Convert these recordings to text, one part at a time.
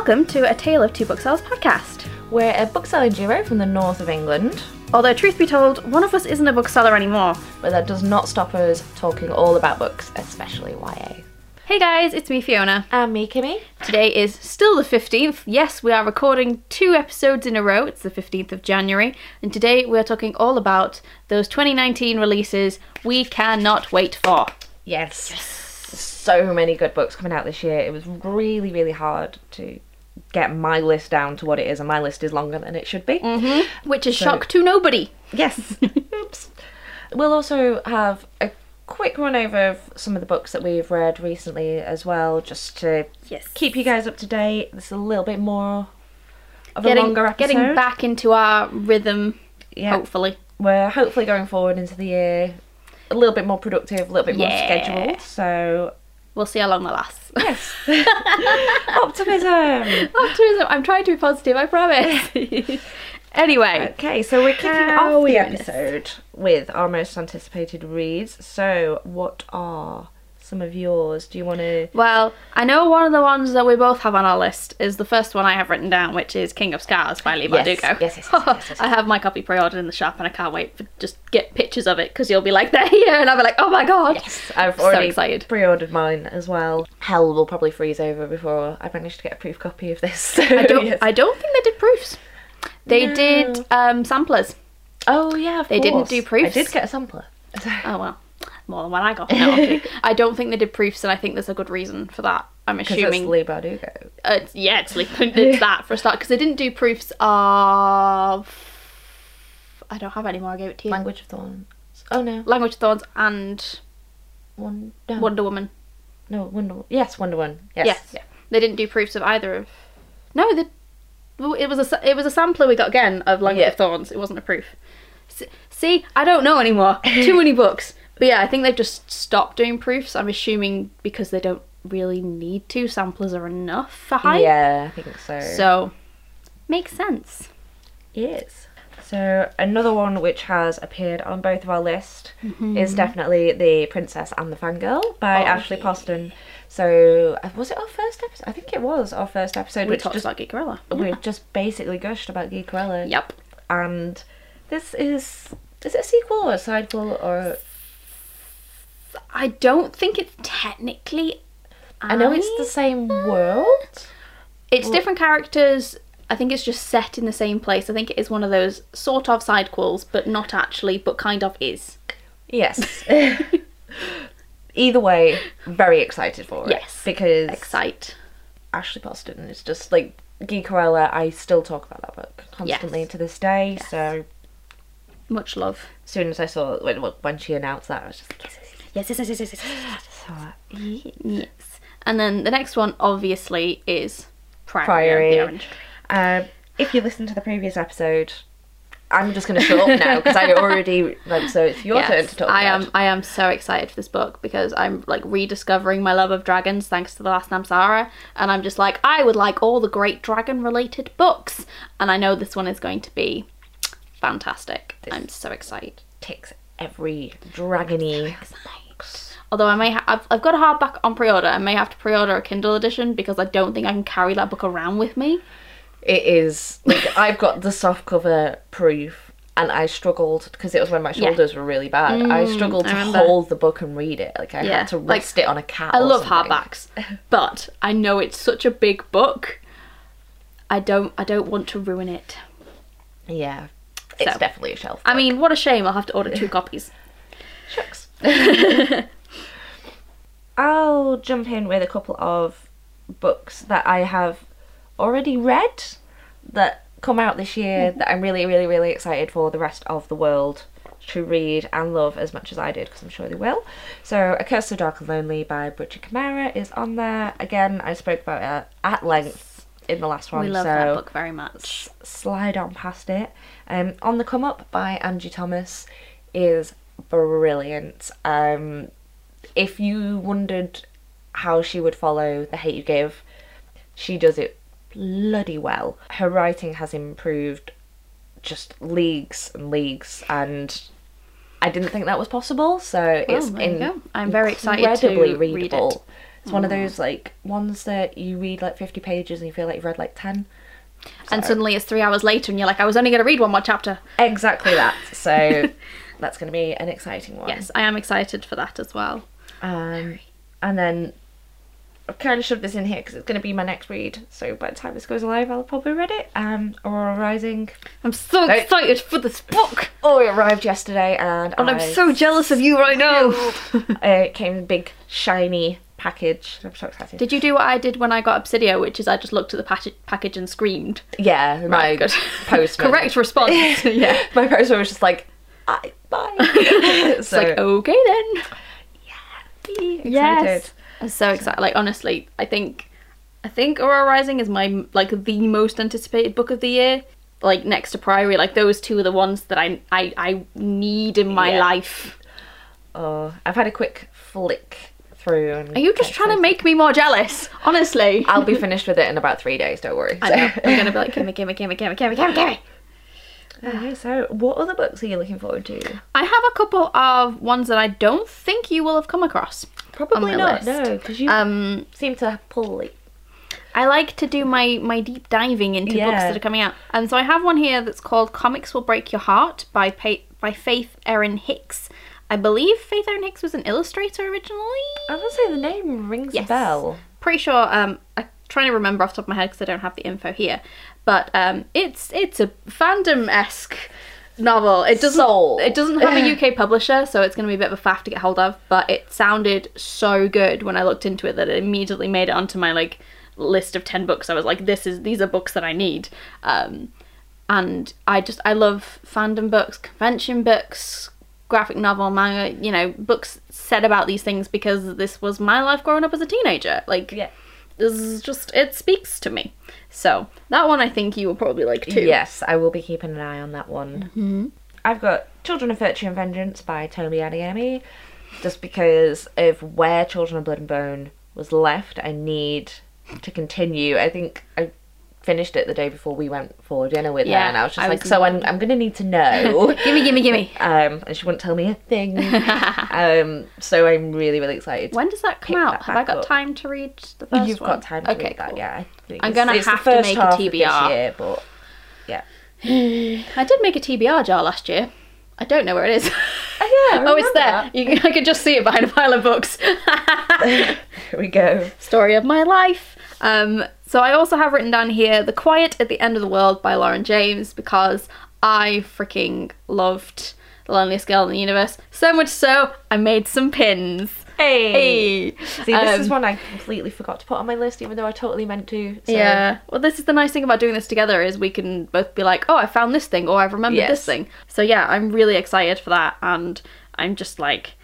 welcome to a Tale of Two Booksellers podcast. We're a bookselling duo from the north of England, Although, truth be told, one of us isn't a bookseller anymore. but that does not stop us talking all about books, especially YA. Hey guys, it's me, Fiona. And me, Kimmy. Today is still the 15th. Yes, we are recording two episodes in a row. It's the 15th of January. And today we are talking all about those 2019 releases we cannot wait for. Yes. Yes. So many good books coming out this year. It was really, really hard to get my list down to what it is, and my list is longer than it should be. Mm-hmm. Which is shock to nobody. Yes. Oops. We'll also have a quick run over of some of the books that we've read recently as well, just to Yes. keep you guys up to date. This is a little bit more of a Getting, longer episode. getting back into our rhythm, Yeah. hopefully. We're hopefully going forward into the year a little bit more productive, a little bit more scheduled. So We'll see how long that lasts. yes, optimism. Optimism. I'm trying to be positive, I promise. anyway, Okay, so we're kicking off the episode with our most anticipated reads. So, what are some of yours? Do you want to? well, I know one of the ones that we both have on our list is the first one I have written down, which is King of Scars by Leigh Yes, Bardugo. yes, yes, yes, yes, yes. I have my copy pre-ordered in the shop, and I can't wait for just get pictures of it because you'll be like, they're here, and I'll be like, oh my god. Yes, I've So already excited. pre-ordered mine as well. Hell will probably freeze over before I manage to get a proof copy of this. So, I don't. yes. I don't think they did proofs. They No. did um, samplers. Oh yeah, of They didn't do proofs. I did get a sampler. Oh well, more than when I got. I'm. I don't think they did proofs, and I think there's a good reason for that. I'm assuming Leigh Bardugo. Uh, it's- yeah, it's, like, it's that for a start because they didn't do proofs of. I don't have any more. I gave it to you. Language of Thorns. Oh no, Language of Thorns and Wonder. No, Wonder Woman. no Wonder. Yes, Wonder One. Yes. Yes. Yeah. They didn't do proofs of either of. No, they. It was a it was a sampler we got again of Language Yeah. of Thorns. It wasn't a proof. See, I don't know anymore. Too many books. But yeah, I think they've just stopped doing proofs. I'm assuming because they don't really need to. Samplers are enough for hype. Yeah, I think so. So makes sense. Yes. So another one which has appeared on both of our list is definitely The Princess and the Fangirl by Oh, Ashley yeah. Poston. So uh, was it our first episode? I think it was our first episode. We which talked just about Geekerella. we just basically gushed about Geekerella. Yep. And this is is it a sequel or a sidequel or I don't think it's technically. I know it's the same world. It's different characters. I think it's just set in the same place. I think it is one of those sort of sidequels, but not actually, but kind of is. Yes. Either way, very excited for it. Yes. Because Excite. Ashley Poston is just like Geekerella. I still talk about that book constantly Yes. to this day. So Much love. as soon as I saw when when she announced that, I was just Yes, yes, yes, yes, yes, yes. so, yes. And then the next one, obviously, is Priory. Priory. the Orange. Um, if you listened to the previous episode, I'm just going to shut up now because I already like. So it's your Yes, turn to talk. I about. am. I am so excited for this book because I'm like rediscovering my love of dragons thanks to the last Namsara, and I'm just like I would like all the great dragon-related books, and I know this one is going to be fantastic. I'm so excited. ticks every dragony. Although I may, ha- I've, I've got a hardback on pre-order. I may have to pre-order a Kindle edition because I don't think I can carry that book around with me. It is like I've got the soft cover proof, and I struggled because it was when my Yeah. shoulders were really bad. I mm, struggled to remember. hold the book and read it. Like I Yeah, had to like, rest it on a cat. I love something. hardbacks, but I know it's such a big book. I don't. I don't want to ruin it. Yeah, it's So. definitely a shelf. I mean, what a shame. I'll have to order two copies. Shucks. I'll jump in with a couple of books that I have already read that come out this year that I'm really, really, really excited for the rest of the world to read and love as much as I did because I'm sure they will. So, A Curse of Dark and Lonely by Brigid Kemmerer is on there. Again, I spoke about it at length in the last one. we love so that book very much. slide on past it. Um, on the Come Up by Angie Thomas is brilliant. Um, if you wondered how she would follow The Hate You Give, she does it bloody well. Her writing has improved just leagues and leagues, and I didn't think that was possible. So it's there you in- I'm very excited to incredibly read it. readable. It's one of those like ones that you read like 50 pages and you feel like you've read like 10. And suddenly it's three hours later, and you're like, I was only going to read one more chapter. Exactly that. So that's going to be an exciting one. Yes, I am excited for that as well. Um, and then I've kind of shoved this in here because it's going to be my next read. So by the time this goes live, I'll probably read it. Um, Aurora Rising. I'm so Right. excited for this book, Oh, it arrived yesterday, and, and I'm so jealous of you right now. it came in a big shiny package. I'm so excited. Did you do what I did when I got Obsidio, which is I just looked at the package package and screamed? yeah, my Right, good. postman. Correct response. yeah. My postman was just like, I, bye. It's like, okay then. Yeah. Excited. Yes. I'm so excited. Like honestly, I think I think Aurora Rising is my like the most anticipated book of the year. Like next to Priory, like those two are the ones that I I, I need in my Yeah. life. Oh, I've had a quick flick through. And Are you just trying to make me more jealous? Honestly. I'll be finished with it in about three days. Don't worry. I know. I'm gonna be like, gimme, gimme, gimme, gimme, gimme, gimme, gimme. Okay, so what other books are you looking forward to? I have a couple of ones that I don't think you will have come across. Probably not. list. No, because you Um, seem to pull like I like to do my my deep diving into books that are coming out, and so I have one here that's called "Comics Will Break Your Heart" by pa- by Faith Erin Hicks. I believe Faith Erin Hicks was an illustrator originally. I would say the name rings Yes. a bell. Pretty sure. Um, I'm trying to remember off the top of my head because I don't have the info here, but um, it's it's a fandom esque novel. It doesn't Sold. it doesn't have a UK publisher, so it's going to be a bit of a faff to get hold of. But it sounded so good when I looked into it that it immediately made it onto my like list of ten books. I was like, this is these are books that I need. Um, and I just I love fandom books, convention books, graphic novel, manga, you know, books said about these things because this was my life growing up as a teenager. Like Yeah. this is just it speaks to me. So that one I think you will probably like too. Yes, I will be keeping an eye on that one. Mm-hmm. I've got Children of Virtue and Vengeance by Tomi Adeyemi. Just because of where Children of Blood and Bone was left, I need to continue. I think I finished it the day before we went for dinner with Yeah, her, and I was just I like, was- so I'm, I'm going to need to know. gimme, gimme, gimme. um, and she wouldn't tell me a thing. um, so I'm really, really excited. When does that come out? that Have I got up. time to read the 1st You've one? got time to okay, read that, yeah. I I'm gonna it's have to first make a half of this TBR. year, but yeah. I did make a TBR jar last year. I don't know where it is. Oh, yeah, oh, it's there. You, can- I could just see it behind a pile of books. Here we go. Story of my life. Um, so I also have written down here "The Quiet at the End of the World" by Lauren James because I freaking loved The Loneliest Girl in the Universe so much so I made some pins. Hey. Hey. See, this is Um, one I completely forgot to put on my list, even though I totally meant to. So. Yeah. Well, this is the nice thing about doing this together is we can both be like, "Oh, I found this thing," or "I've remembered Yes. this thing." So yeah, I'm really excited for that, and I'm just like,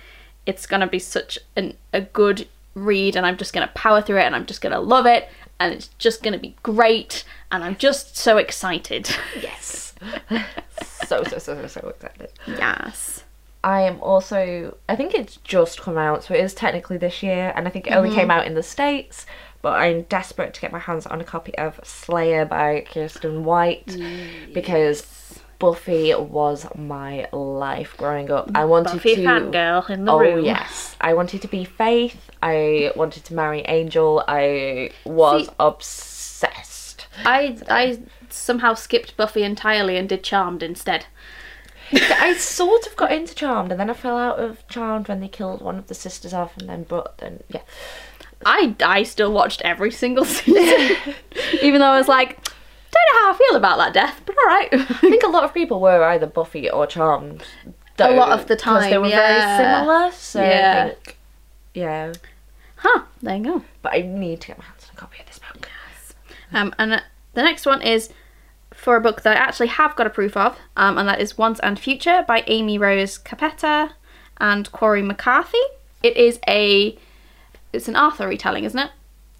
it's gonna be such an, a good read, and I'm just gonna power through it, and I'm just gonna love it, and it's just gonna be great, and I'm just so excited. Yes. so, so, so, so, so excited. yes. I am also. I think it's just come out, so it is technically this year, and I think it only Mm-hmm. came out in the States. But I'm desperate to get my hands on a copy of Slayer by Kiersten White because Buffy was my life growing up. I wanted Buffy to. fangirl in the oh room. yes, I wanted to be Faith. I wanted to marry Angel. I was See- obsessed. I I somehow skipped Buffy entirely and did Charmed instead. I sort of got into Charmed, and then I fell out of Charmed when they killed one of the sisters off, and then but then yeah. I I still watched every single season, even though I was like, don't know how I feel about that death, but all right. I think a lot of people were either Buffy or Charmed. A lot of the 'cause they were yeah. very similar. So Yeah. Think, yeah. huh? There you go. But I need to get my hands on a copy of this book. Um, and uh, the next one is for a book that I actually have got a proof of, um, and that is Once and Future by Amy Rose Capetta and Cori McCarthy. It is a it's an Arthur retelling, isn't it?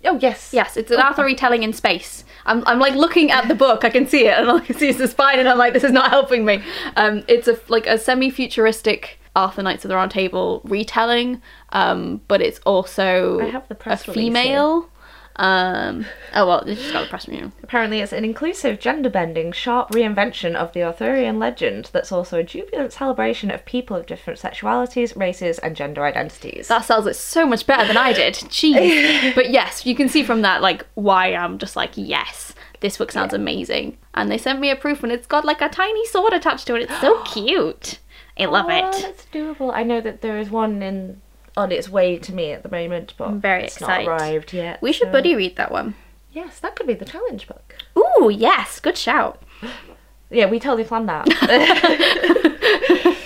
Oh yes, Yes, it's an Arthur retelling in space. I'm, I'm like looking at the book, I can see it, and all I can see is the spine, and I'm like, this is not helping me. Um, it's a like a semi-futuristic Arthur Knights of the Round Table retelling, um, but it's also I have the press a female Um, oh well, it's just got the press review. Apparently, it's an inclusive, gender bending, sharp reinvention of the Arthurian legend that's also a jubilant celebration of people of different sexualities, races, and gender identities. That sells it so much better than I did. Jeez. but yes, you can see from that like why I'm just like yes, this book sounds amazing. And they sent me a proof, and it's got like a tiny sword attached to it. It's so cute. I love Oh, it. that's doable. I know that there is one in on its way to me at the moment, but I'm very it's excited. not arrived yet. We should so- buddy read that one. Yes, that could be the challenge book. Ooh, yes, good shout. Yeah, we totally planned that.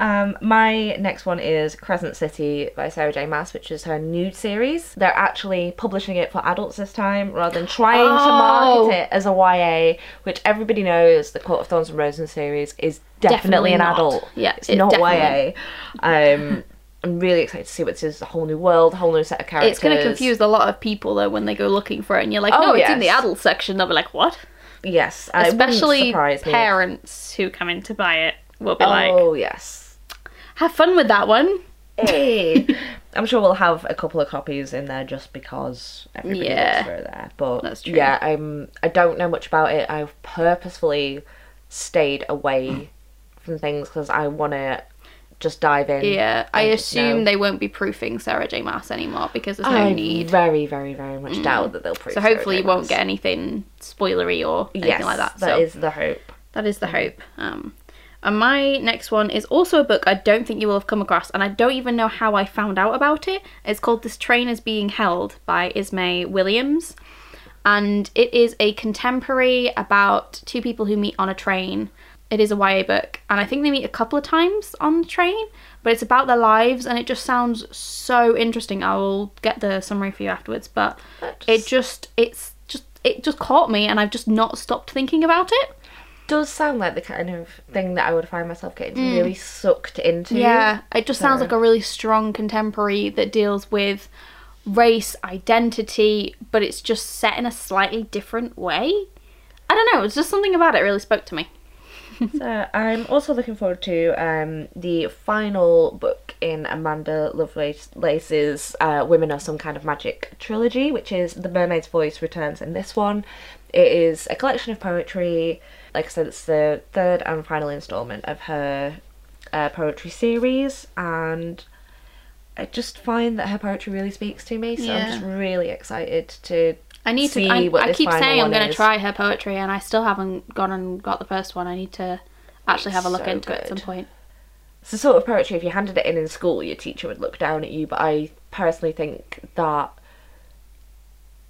um, my next one is Crescent City by Sarah J. Maas, which is her nude series. They're actually publishing it for adults this time rather than trying to Oh. market it as a YA, which everybody knows the Court of Thorns and Roses series is definitely, Definitely an not. adult. Yeah, it's it not definitely- YA. Um, I'm really excited to see what this is. A whole new world, a whole new set of characters. It's going to confuse a lot of people though when they go looking for it, and you're like, Oh, no, it's in the adult section. They'll be like, what? Yes, and it wouldn't Especially parents who come in to buy it will be like, Oh yes. have fun with that one. Hey. Eh. I'm sure we'll have a couple of copies in there just because everybody Yeah. looks for there. But That's true. yeah, I'm I don't know much about it. I've purposefully stayed away from things because I want to just dive in. Yeah, I assume know. they won't be proofing Sarah J. Maas anymore because there's no I need. very, very, very much doubt that they'll prove. So hopefully you won't get anything spoilery or anything yes, like that. That so is the hope. that is the hope. Um, and my next one is also a book I don't think you will have come across, and I don't even know how I found out about it. It's called This Train is Being Held by Ismée Williams. And it is a contemporary about two people who meet on a train. It is a YA book, and I think they meet a couple of times on the train, but it's about their lives, and it just sounds so interesting. I will get the summary for you afterwards, but That it just- just, it's just, it just caught me, and I've just not stopped thinking about it. Does sound like the kind of thing that I would find myself getting really sucked into. Mm. Yeah, it just sounds like a really strong contemporary that deals with race, identity, but it's just set in a slightly different way. I don't know, it's just something about it really spoke to me. So I'm also looking forward to um, the final book in Amanda Lovelace's uh, Women Are Some Kind of Magic trilogy, which is The Mermaid's Voice returns in this one. It is a collection of poetry. Like I said, it's the third and final instalment of her uh, poetry series, and I just find that her poetry really speaks to me. So Yeah. I'm just really excited to I need to. I, I keep saying I'm going to try her poetry, and I still haven't gone and got the first one. I need to actually have a look so into it at some point. It's the sort of poetry if you handed it in in school, your teacher would look down at you. But I personally think that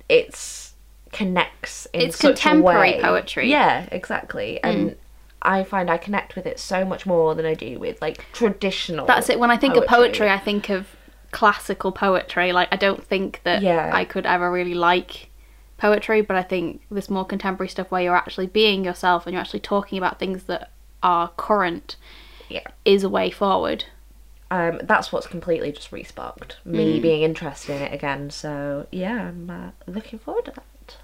it's connects in It's such a contemporary poetry. Mm. Yeah, exactly. And I find I connect with it so much more than I do with like traditional. That's it. When I think of poetry, I think of classical poetry. Like I don't think that Yeah. I could ever really like poetry, but I think this more contemporary stuff where you're actually being yourself and you're actually talking about things that are current Yeah. is a way forward. um, that's what's completely just resparked me Mm. being interested in it again. So yeah, I'm uh, looking forward to that.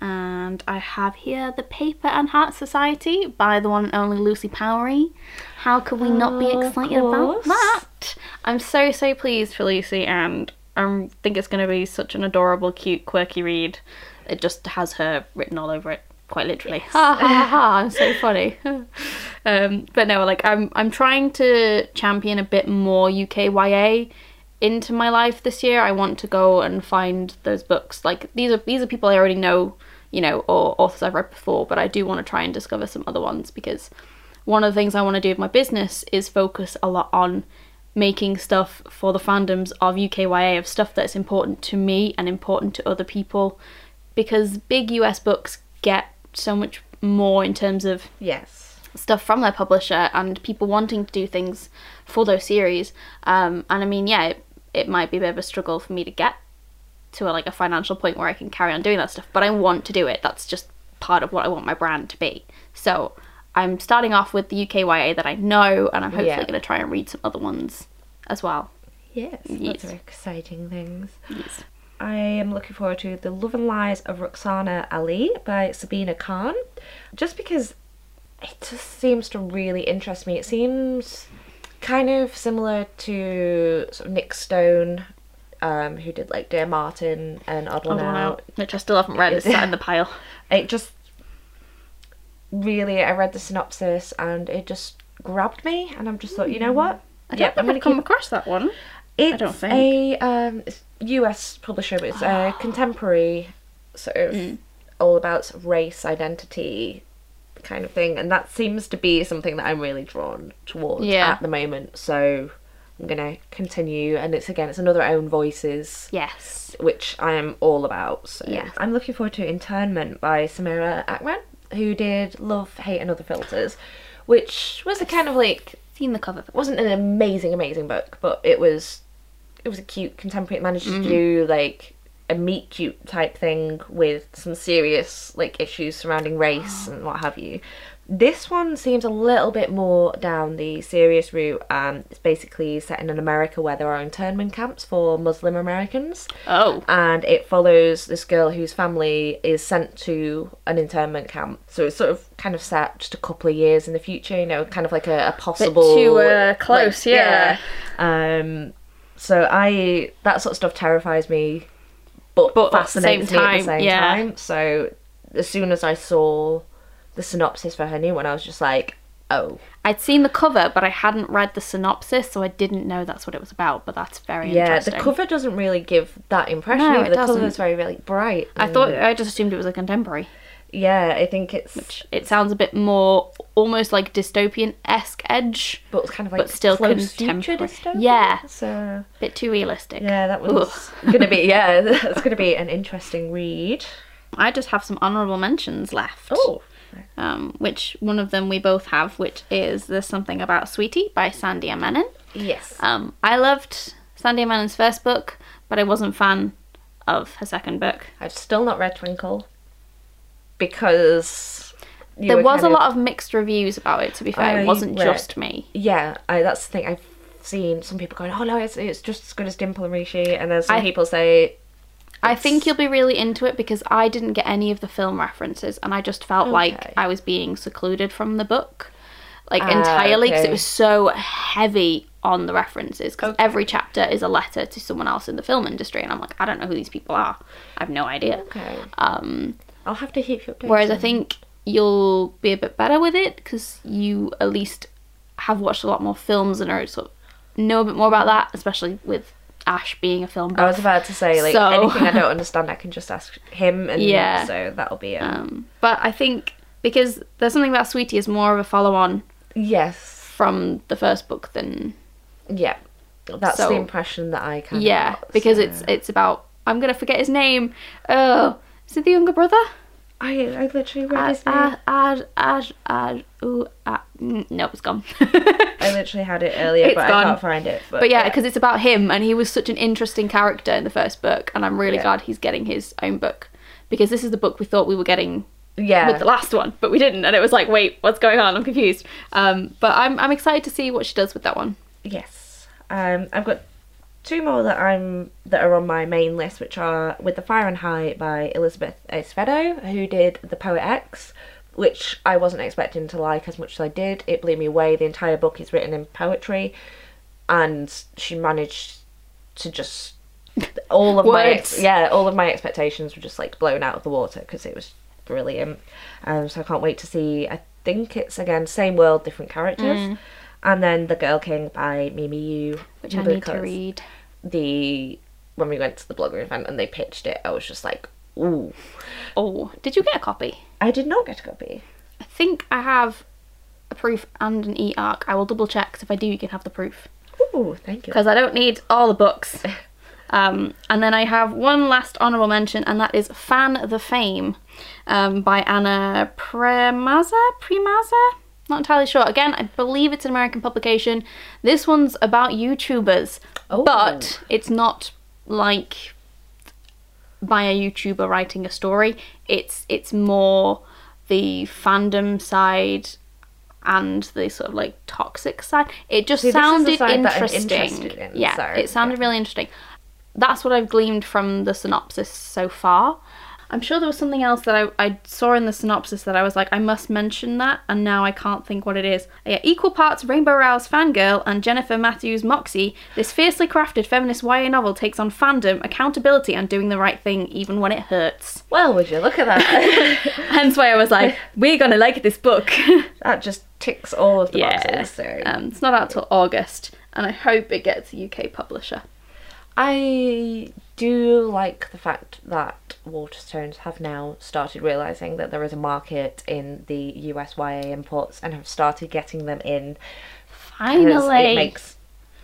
And I have here The Paper and Heart Society by the one and only Lucy Powrie. How could we not be excited about that? I'm so, so pleased for Lucy, and I think it's going to be such an adorable, cute, quirky read. It just has her written all over it, quite literally. Ha ha ha! ha, I'm so funny. um, but no, like I'm, I'm trying to champion a bit more UK YA into my life this year. I want to go and find those books. Like these are these are people I already know, you know, or authors I've read before, but I do want to try and discover some other ones because one of the things I want to do with my business is focus a lot on making stuff for the fandoms of UKYA of stuff that's important to me and important to other people because big US books get so much more in terms of Yes. stuff from their publisher and people wanting to do things for those series. Um, and I mean, yeah, it, it might be a bit of a struggle for me to get to a, like a financial point where I can carry on doing that stuff, but I want to do it. That's just part of what I want my brand to be. So I'm starting off with the UKYA that I know, and I'm hopefully Yeah. going to try and read some other ones as well. Yes. Yes. Those are exciting things. Yes. I am looking forward to The Love and Lies of Rukhsana Ali by Sabina Khan. Just because it just seems to really interest me. It seems kind of similar to sort of Nic Stone um, who did like Dear Martin and Odd One Odd One Out. Out, which I still haven't read. It's sat in the pile. It just really, I read the synopsis and it just grabbed me, and I'm just thought, you know what? I don't Yep, think I'm I've gonna come keep. across that one. It's don't think. a um, US publisher, but it's a contemporary sort of Mm. all about race identity kind of thing, and that seems to be something that I'm really drawn towards Yeah. at the moment. So I'm gonna continue, and it's again, it's another own voices, Yes. which I am all about. So Yeah. I'm looking forward to Internment by Samira Ahmed, who did Love, Hate, and Other Filters, which was a kind of like Seen the cover. it wasn't an amazing, amazing book, but it was it was a cute contemporary. It managed Mm-hmm. to do like a meet cute type thing with some serious like issues surrounding race and what have you. This one seems a little bit more down the serious route. Um, it's basically set in an America where there are internment camps for Muslim Americans Oh. and it follows this girl whose family is sent to an internment camp. So it's sort of kind of set just a couple of years in the future, you know, kind of like a, a possible too, uh, close, like, yeah. yeah. Um, so I that sort of stuff terrifies me, but, But at the fascinates same me at the same yeah. time. So as soon as I saw the synopsis for her new one, I was just like, oh, I'd seen the cover, but I hadn't read the synopsis, so I didn't know that's what it was about. But that's very yeah. interesting. The cover doesn't really give that impression. No, either. it the cover doesn't. is very really bright. I thought I just assumed it was a contemporary. yeah, I think it's It sounds a bit more almost like dystopian esque edge, but it's kind of like but still close contemporary. Yeah. So a bit too realistic. yeah, that was gonna be yeah, that's gonna be an interesting read. I just have some honourable mentions left. Oh, Um, which one of them we both have, which is There's Something About Sweetie by Sandhya Menon. yes. Um, I loved Sandhya Menon's first book, but I wasn't fan of her second book. I've still not read Twinkle because there was a of- lot of mixed reviews about it, to be fair. I it wasn't read- just me. Yeah, I, that's the thing. I've seen some people going, "Oh no, it's it's just as good as Dimple and Rishi," and then some I- people say, I think you'll be really into it because I didn't get any of the film references and I just felt like I was being secluded from the book. Like Ah, entirely because it was so heavy on the references because Okay. every chapter is a letter to someone else in the film industry and I'm like I don't know who these people are. I have no idea. "Okay, Um, I'll have to keep you updated." whereas I think you'll be a bit better with it because you at least have watched a lot more films and are sort of know a bit more about that, especially with Ash being a film I was about to say, like So- anything I don't understand, I can just ask him, and Yeah. so that'll be it. Um, but I think because there's something about Sweetie is more of a follow on yes, from the first book than yeah, that's So- the impression that I kind yeah of got, because so- it's it's about I'm gonna forget his name. Oh, is it the younger brother? I I literally read Ad his name. Ad Ad Ad Ad. Ooh, mm, no, it's gone. I literally had it earlier, It's but gone. I can't find it. But, But yeah, because it's about him, and he was such an interesting character in the first book, and I'm really Yeah. glad he's getting his own book because this is the book we thought we were getting yeah, with the last one, but we didn't, and it was like, wait, what's going on? I'm confused. Um, but I'm I'm excited to see what she does with that one. Yes. Um, I've got two more that I'm that are on my main list, which are With the Fire and High by Elizabeth Acevedo, who did The Poet X, which I wasn't expecting to like as much as I did. It blew me away. The entire book is written in poetry, and she managed to just all of my ex- yeah all of my expectations were just like blown out of the water because it was brilliant. Um, so I can't wait to see. I think it's again same world, different characters. And then The Girl King by Mimi Yu, which I need to read. The when we went to the blogger event and they pitched it, I was just like, ooh. Oh, did you get a copy? I did not get a copy. I think I have a proof and an e-arc. I will double check 'cause if I do, you can have the proof Ooh, thank you. because I don't need all the books. Um, and then I have one last honourable mention, and that is Fan the Fame um, by Anna Priemaza. Priemaza? Not entirely sure. Again, I believe it's an American publication. This one's about YouTubers, Oh. but it's not like by a YouTuber writing a story. It's it's more the fandom side and the sort of like toxic side. It just See, this is the sounded side that I'm interesting. in, yeah, so, it sounded yeah. really interesting. That's what I've gleaned from the synopsis so far. I'm sure there was something else that I, I saw in the synopsis that I was like, I must mention that, and now I can't think what it is. Yeah, equal parts Rainbow Rowell's fangirl and Jennifer Mathieu's Moxie, this fiercely crafted feminist YA novel takes on fandom, accountability, and doing the right thing even when it hurts. Well, would you look at that? Hence why I was like, we're gonna like this book. that just ticks all of the yeah. boxes. So Um, it's not out till August, and I hope it gets a UK publisher. I do like the fact that Waterstones have now started realizing that there is a market in the US YA imports and have started getting them in. Finally. it makes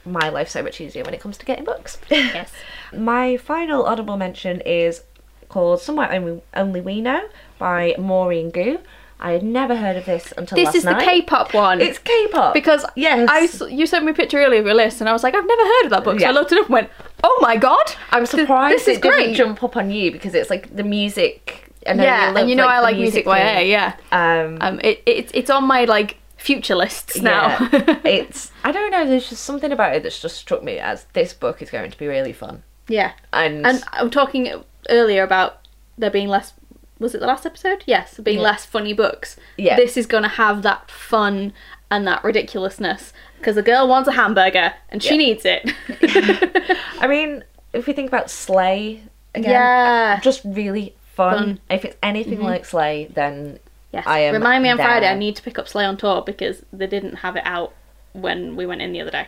my life so much easier when it comes to getting books. yes. My final audible mention is called Somewhere Only, Only We Know by Maureen Goo. I had never heard of this until This is night. the K-pop one. It's K-pop because yes, I you sent me a picture earlier of your list, and I was like, I've never heard of that book. So I looked it up and went, Oh my god! I'm surprised This is it didn't great. jump up on you because it's like the music. Know yeah, love, and you know I like music YA. Yeah. Um, Um, it, it's it's on my like future lists now. yeah, it's I don't know. There's just something about it that's just struck me as this book is going to be really fun. yeah. And, And I'm talking earlier about there being less. Was it the last episode? Yes, there being Yeah. less funny books. Yeah. This is going to have that fun and that ridiculousness because the girl wants a hamburger and she Yeah. needs it. I mean, if we think about Slay again, Yeah. just really fun. Fun. Mm-hmm. If it's anything like Slay, then yes. I am Remind me on Friday. I need to pick up Slay on tour because they didn't have it out when we went in the other day.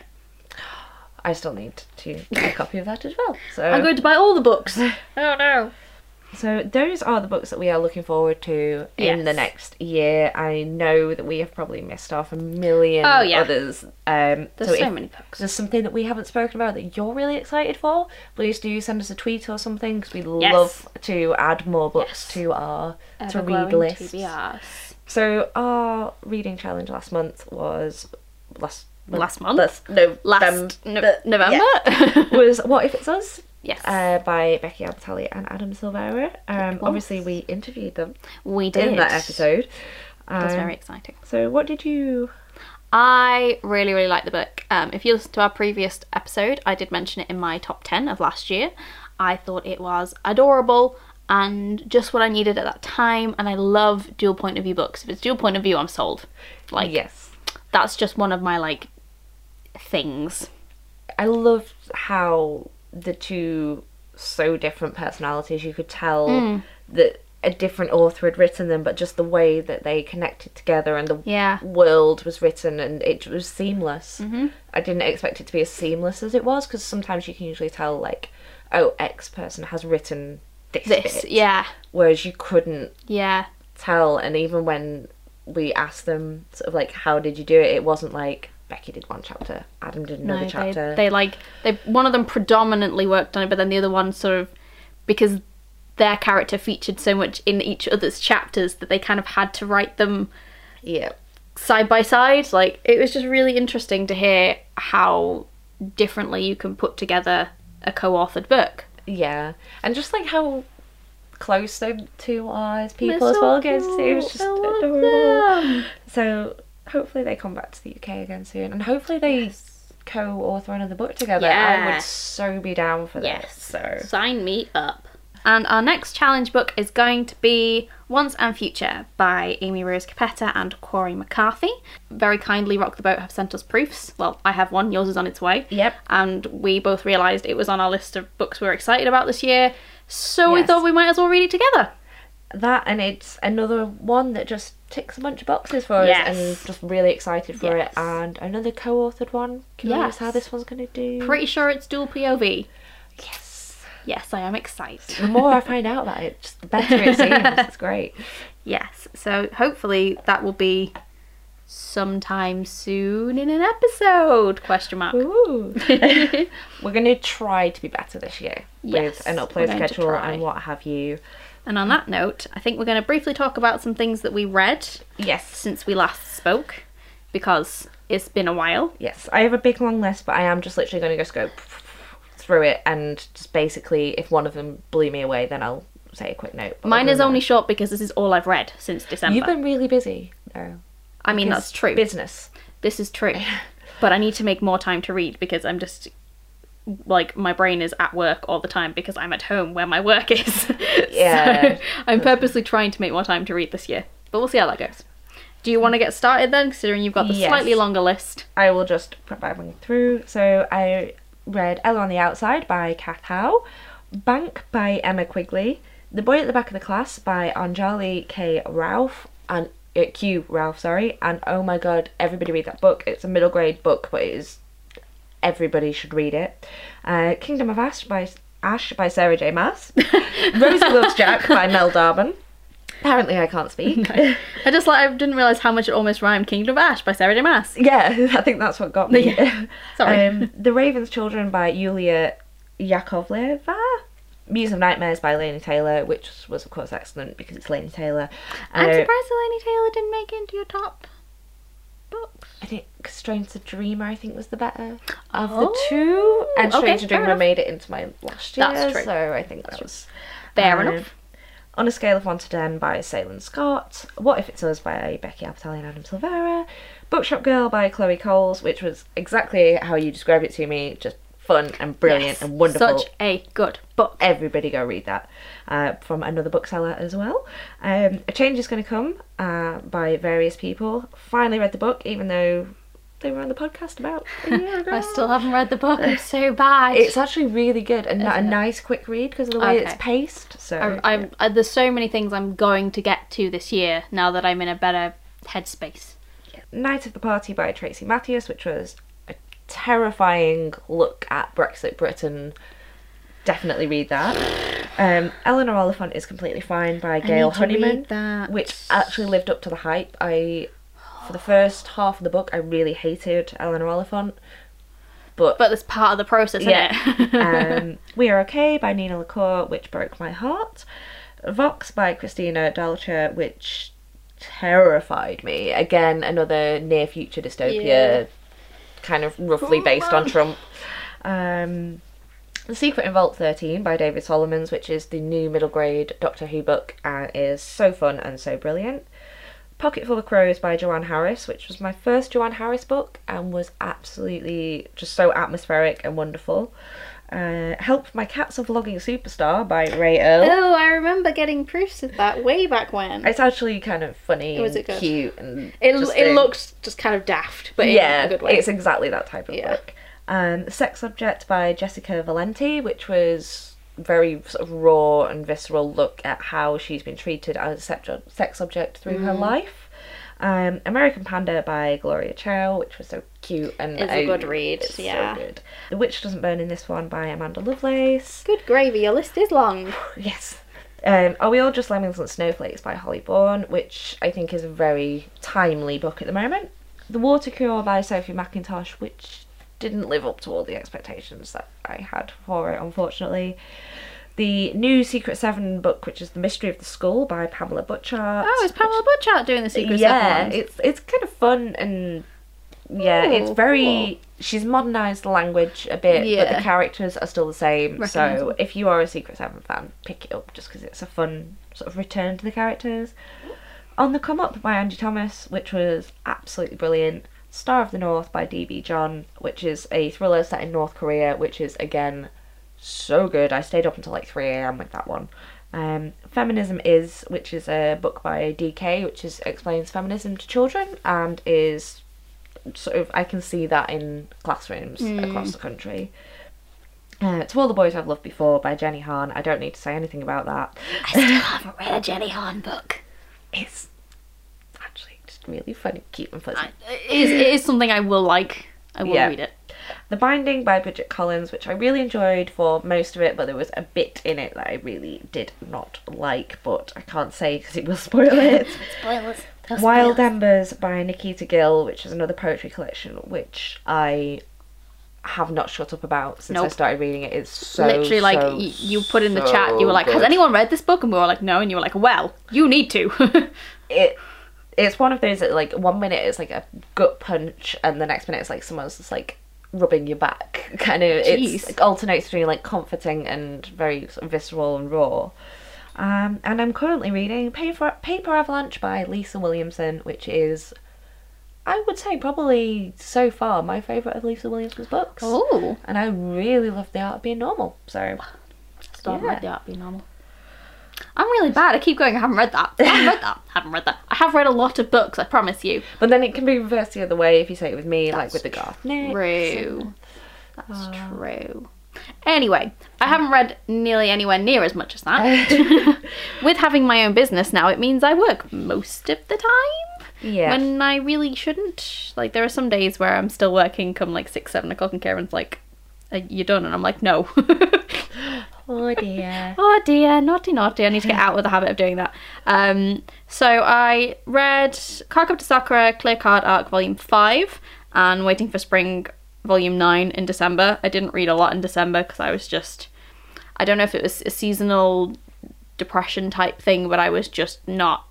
I still need to get a copy of that as well. So I'm going to buy all the books. oh no. So those are the books that we are looking forward to in the next year. I know that we have probably missed off a million Oh, yeah. others. Um, There's so so, many books. there's something that we haven't spoken about that you're really excited for, please do send us a tweet or something because we Yes. love to add more books Yes. to our to read list. So our reading challenge last month was last Last month? Last, no, Last um, no- yeah, November. was what if it's us? Yes, uh, by Becky Albertalli and Adam Silvera. Um, obviously, we interviewed them we did in that episode. Was Um, very exciting. So, what did you? I really, really like the book. Um, if you listen to our previous episode, I did mention it in my top 10 of last year. I thought it was adorable and just what I needed at that time. And I love dual point of view books. If it's dual point of view, I'm sold. Like, yes, that's just one of my, like, things. I love how the two so different personalities. You could tell Mm. that a different author had written them, but just the way that they connected together and the Yeah. world was written and it was seamless. Mm-hmm. I didn't expect it to be as seamless as it was because sometimes you can usually tell like, oh, X person has written this, This, bit, yeah, whereas you couldn't yeah. tell and even when we asked them sort of like how did you do it it wasn't like becky did one chapter adam did another No, chapter They, they like they one of them predominantly worked on it, but then the other one sort of because their character featured so much in each other's chapters that they kind of had to write them yeah side by side. Like it was just really interesting to hear how differently you can put together a co-authored book. yeah and just like how close the two are as people They're as so well again it was cute. just adorable so hopefully they come back to the uk again soon and hopefully they co-author another book together Yeah. i would so be down for Yes. this so Sign me up. And our next challenge book is going to be Once and Future by Amy Rose Capetta and Cori McCarthy. Very kindly, Rock the Boat have sent us proofs. Well, I have one, yours is on its way. Yep. And we both realised it was on our list of books we were excited about this year. So we thought we might as well read it together. That and it's another one that just ticks a bunch of boxes for Yes. us and just really excited for Yes. it and another co-authored one curious Yes. how this one's going to do Pretty sure it's dual POV. yes Yes, I am excited. the more i find out about it just the better it seems it's great Yes, so hopefully that will be sometime soon in an episode? Question mark. Ooh. we're going to try to be better this year Yes, with an upload schedule and what have you And on that note, I think we're going to briefly talk about some things that we read yes since we last spoke because it's been a while. yes i have a big long list but i am just literally going to just go through it and just basically if one of them blew me away then i'll say a quick note Mine is only that- short because this is all I've read since December. you've been really busy though I mean, that's true. business This is true. but I need to make more time to read because I'm just like my brain is at work all the time because I'm at home where my work is. Yeah. so I'm purposely trying to make more time to read this year. But we'll see how that goes. Do you want to get started then, considering you've got the Yes. slightly longer list? I will just my through. So I read Ella on the Outside by Cath Howe, Bank by Emma Quigley, The Boy at the Back of the Class by Onjali K. Ralph, and uh, Q Ralph, sorry, and oh my god, everybody read that book. It's a middle grade book, but it is everybody should read it. Uh, Kingdom of Ash by Ash by Sarah J. Maas, Rosie Loves Jack by Mel Darbon. Apparently, I can't speak. I just like I didn't realize how much it almost rhymed. Kingdom of Ash by Sarah J. Maas. Yeah, I think that's what got me. Yeah. Sorry. Um, the Raven's Children by Yulia Yakovleva. Muse of Nightmares by Laini Taylor, which was of course excellent because it's Laini Taylor. I'm Uh, surprised Eleni Taylor didn't make it into your top books. I think Strange the Dreamer I think was the better of Oh, the two. And okay, Strange the Dreamer made it into my last year. That's true. So I think that true. was Fair uh, enough. On a Scale of 1 to 10 by Ceylan Scott. What If It's Us by Becky Albertalli and Adam Silvera. Bookshop Girl by Chloe Coles, which was exactly how you described it to me. Just fun and brilliant Yes, and wonderful. Such a good book. Everybody go read that uh, from another bookseller as well. Um, a Change is Going to Come uh, by various people. Finally read the book, even though they were on the podcast about a year ago. I still haven't read the book. I'm so bad. It's actually really good and a nice quick read because of the way it's paced. So I, I'm, I, there's so many things I'm going to get to this year now that I'm in a better headspace. Night of the Party by Tracy Mathews, which was terrifying look at Brexit Britain. Definitely read that. Um, Eleanor Oliphant is completely fine by Gail need to read Honeyman, which actually lived up to the hype. I, for the first half of the book, I really hated Eleanor Oliphant, but, But that's part of the process, isn't it? um, We Are Okay by Nina LaCour, which broke my heart. Vox by Christina Dalcher, which terrified me. Again, another near future dystopia, Yeah. Kind of roughly based on Trump. Um, the Secret in Vault 13 by David Solomons, which is the new middle grade Doctor Who book, and is so fun and so brilliant. Pocket Full of Crows by Joanne Harris, which was my first Joanne Harris book and was absolutely just so atmospheric and wonderful. Uh, Help My Cat's a Vlogging Superstar by Rae Earl. oh, I remember getting proofs of that way back when. It's actually kind of funny Was and it good? cute and It, just it looks just kind of daft, but yeah, in a good way. it's exactly that type of Yeah. book. Um, Sex Object by Jessica Valenti, which was very sort of raw and visceral look at how she's been treated as a sex sex subject through her Mm. life. Um, American Panda by Gloria Chao, which was so cute and It's a I- good read, it's so yeah. good. The Witch Doesn't Burn in this one by Amanda Lovelace. Good gravy, your list is long. Yes. Um, Are We All Just Lemmings and Snowflakes by Holly Bourne, which I think is a very timely book at the moment. The Water Cure by Sophie Mackintosh, which didn't live up to all the expectations that I had for it, unfortunately. The new Secret Seven book, which is The Mystery of the Skull by Pamela Butchart. Oh, is Pamela Butchart doing the Secret yeah, Seven ones? it's it's kind of fun and yeah, oh, it's Oh, very. She's modernised the language a bit, but the characters are still the same. So if you are a Secret Seven fan, pick it up just because it's a fun sort of return to the characters. On the Come Up by Angie Thomas, which was absolutely brilliant. Star of the North by D.B. John, which is a thriller set in North Korea, which is again so good. I stayed up until like 3 a.m. with that one. Um, Feminism Is, which is a book by DK, which is explains feminism to children and is sort of I can see that in classrooms across the country. Uh, to All the Boys I've Loved Before by Jenny Han. I don't need to say anything about that. I still haven't read a Jenny Han book. It's actually just really funny, cute, and fuzzy. I, it, is, it is something I will like. I will Yeah. read it. The Binding by Bridget Collins, which I really enjoyed for most of it, but there was a bit in it that I really did not like, but I can't say because it will spoil it. Spoilers. Wild Embers by Nikita Gill, which is another poetry collection, which I have not shut up about since I started reading it. It's so Literally, like so, y- you put in the chat, you were so like, "Has good. anyone read this book?" And we were like, "No," and you were like, "Well, you need to." it it's one of those that like one minute it's like a gut punch and the next minute it's like someone's just like rubbing your back kind of it's Jeez. it alternates between like comforting and very sort of visceral and raw um, and I'm currently reading Paper, Paper Avalanche by Lisa Williamson, which is I would say probably so far my favourite of Lisa Williamson's books. Oh, And I really love The Art of Being Normal. So Yeah. read The Art of Being Normal. I'm really bad. I keep going. I haven't read that. I haven't read that. I haven't read that. I have read a lot of books. I promise you. But then it can be reversed the other way if you say it with me, That's like with the Garth Nix. True. That's Ah. true. Anyway, I haven't read nearly anywhere near as much as that. With having my own business now, it means I work most of the time. Yeah. When I really shouldn't. Like, there are some days where I'm still working come like 6, 7 o'clock, and Karen's like, Are you done? And I'm like, No. Oh dear. oh dear, naughty, naughty. I need to get out of the habit of doing that. Um, so I read Cardcaptor Sakura Clear Card Arc Volume 5 and Waiting for Spring Volume 9 in December. I didn't read a lot in December because I was just, I don't know if it was a seasonal depression type thing, but I was just not,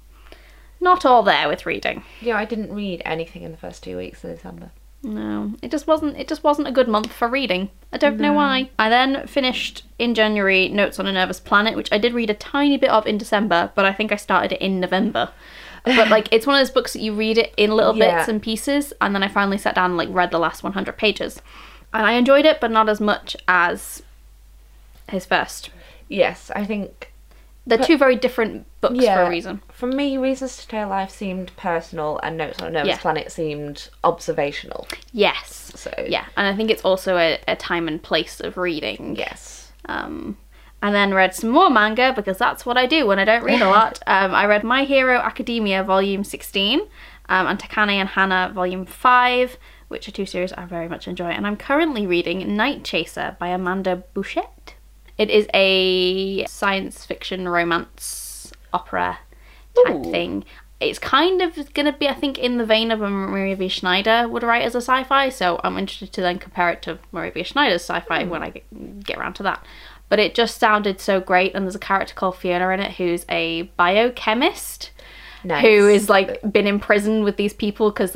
not all there with reading. Yeah, I didn't read anything in the first two weeks of December. No, it just wasn't. It just wasn't a good month for reading. I don't know why. I then finished in January Notes on a Nervous Planet, which I did read a tiny bit of in December, but I think I started it in November. But like, it's one of those books that you read it in little Yeah. bits and pieces, and then I finally sat down and like read the last 100 pages, and I enjoyed it, but not as much as his first. Yes, I think They're But- two very different books for a reason. for me, Reasons to Stay Alive seemed personal, and Notes on a Nervous Yeah. Planet seemed observational. Yes. So Yeah, and I think it's also a, a time and place of reading. yes, Um, and then read some more manga because that's what I do when I don't read a lot. Um, I read My Hero Academia Volume 16 um, and Takane and Hana Volume 5, which are two series I very much enjoy. And I'm currently reading Nightchaser by Amanda Bouchet. It is a science fiction romance opera type Ooh. thing. It's kind of going to be, I think, in the vein of a Maria V. Snyder would write as a sci-fi. So I'm interested to then compare it to Maria V. Snyder's sci-fi hmm. when I get, get around to that. But it just sounded so great, and there's a character called Fiona in it who's a biochemist nice. who is like been in prison with these people because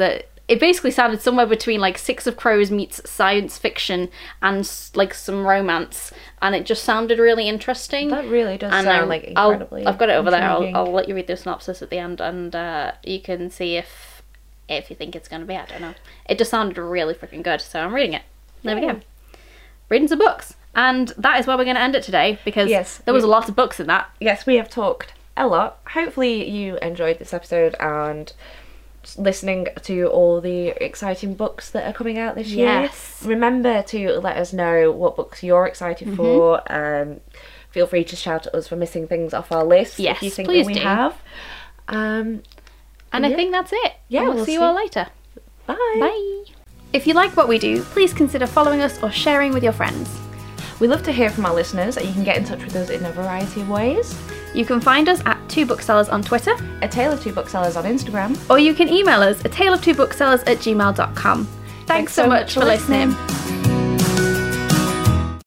it basically sounded somewhere between like Six of Crows meets science fiction and like some romance, and it just sounded really interesting. that really does and sound I- like incredibly. I've got it over there. I'll. I'll let you read the synopsis at the end, and uh, you can see if if you think it's going to be. I don't know. It just sounded really freaking good, so I'm reading it. There we go. Reading some books, and that is where we're going to end it today because Yes, there was we- a lot of books in that. yes, we have talked a lot. Hopefully, you enjoyed this episode and listening to all the exciting books that are coming out this year. Yes. Remember to let us know what books you're excited Mm-hmm. for. Um, feel free to shout at us for missing things off our list Yes, if you think please that we do. have. Um, And I Yeah. think that's it. Yeah, we'll, we'll see you all later. bye. Bye. If you like what we do, please consider following us or sharing with your friends. We love to hear from our listeners. And you can get in touch with us in a variety of ways. You can find us at Two Booksellers on Twitter, A Tale of Two Booksellers on Instagram. or you can email us at tale of two booksellers at gmail.com. Thanks, so much for listening.